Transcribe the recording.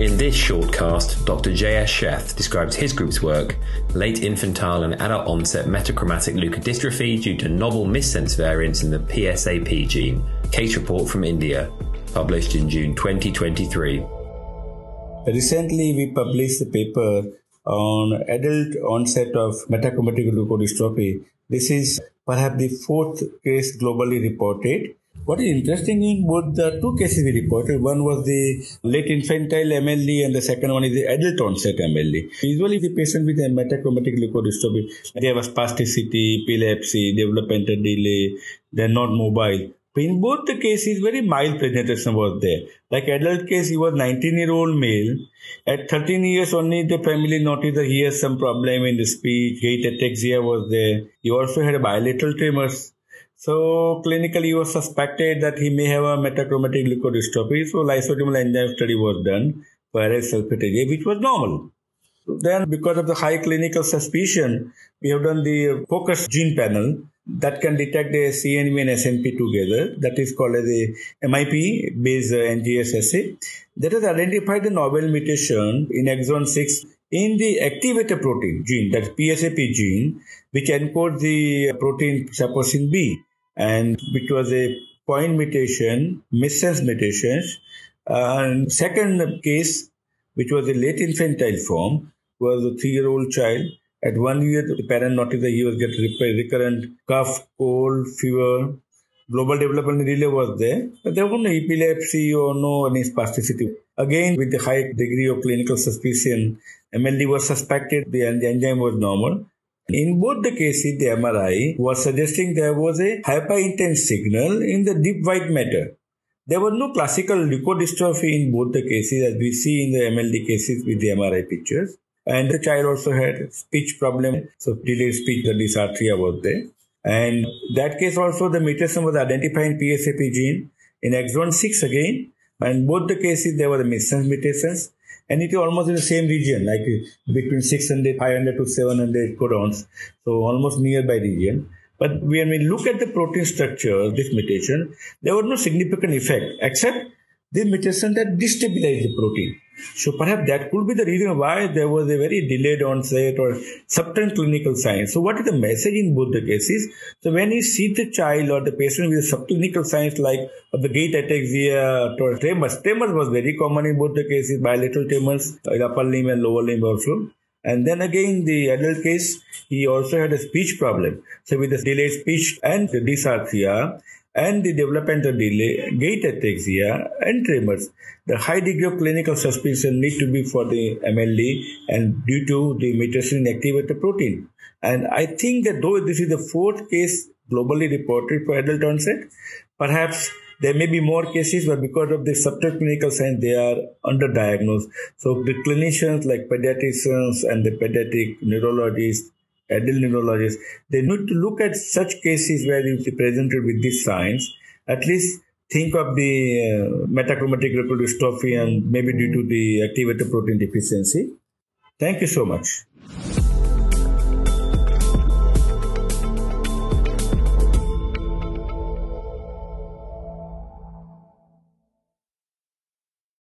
In this shortcast, Dr. Jayesh Sheth describes his group's work, late infantile and adult onset metachromatic leukodystrophy due to novel missense variants in the PSAP gene, case report from India, published in June 2023. Recently, we published a paper on adult onset of metachromatic leukodystrophy. This is perhaps the fourth case globally reported what is interesting in both the two cases we reported, one was the late infantile MLD and the second one is the adult onset MLD. Usually the patient with metachromatic leukodystrophy, they have spasticity, epilepsy, developmental delay, they're not mobile. But in both the cases, very mild presentation was there. Like adult case, he was 19 year old male. At 13 years only, the family noticed that he has some problem in the speech. Gait ataxia was there. He also had bilateral tremors. So clinically, it was suspected that he may have a metachromatic leukodystrophy. So lysosomal enzyme study was done for sulfatase, which was normal. Then, because of the high clinical suspicion, we have done the focus gene panel that can detect the CNV and SNP together. That is called as a MIP based uh, NGS assay. That has identified the novel mutation in exon 6 in the activator protein gene, that's PSAP gene, which encodes the protein saposin B and which was a point mutation, missense mutations. And second case, which was a late infantile form, was a three-year-old child. At one year, the parent noticed that he was getting recurrent cough, cold, fever. Global developmental delay was there, but there was no epilepsy or no any spasticity. Again, with the high degree of clinical suspicion, MLD was suspected, the enzyme was normal. In both the cases, the MRI was suggesting there was a hyperintense signal in the deep white matter. There was no classical leukodystrophy in both the cases as we see in the MLD cases with the MRI pictures. And the child also had speech problem, so delayed speech, the dysarthria was there. And that case also the mutation was identified in PSAP gene in exon 6 again. And both the cases there were missense mutations and it is almost in the same region, like uh, between 600, 500 to 700 codons, so almost nearby region. But when we look at the protein structure, this mutation, there was no significant effect except this mutation that destabilized the protein. So perhaps that could be the reason why there was a very delayed onset or subtle clinical signs. So what is the message in both the cases? So when you see the child or the patient with subclinical signs like the gait ataxia or tremors, tremors was very common in both the cases, bilateral tremors, upper limb and lower limb also. And then again, the adult case, he also had a speech problem. So with the delayed speech and the dysarthria, and the developmental delay, gait ataxia, and tremors. The high degree of clinical suspicion need to be for the MLD and due to the mutation in activator protein. And I think that though this is the fourth case globally reported for adult onset, perhaps there may be more cases, but because of the subtle clinical signs, they are underdiagnosed. So the clinicians like pediatricians and the pediatric neurologists adult neurologists, they need to look at such cases where you presented with these signs, at least think of the uh, metachromatic leukodystrophy and maybe due to the activator protein deficiency. Thank you so much.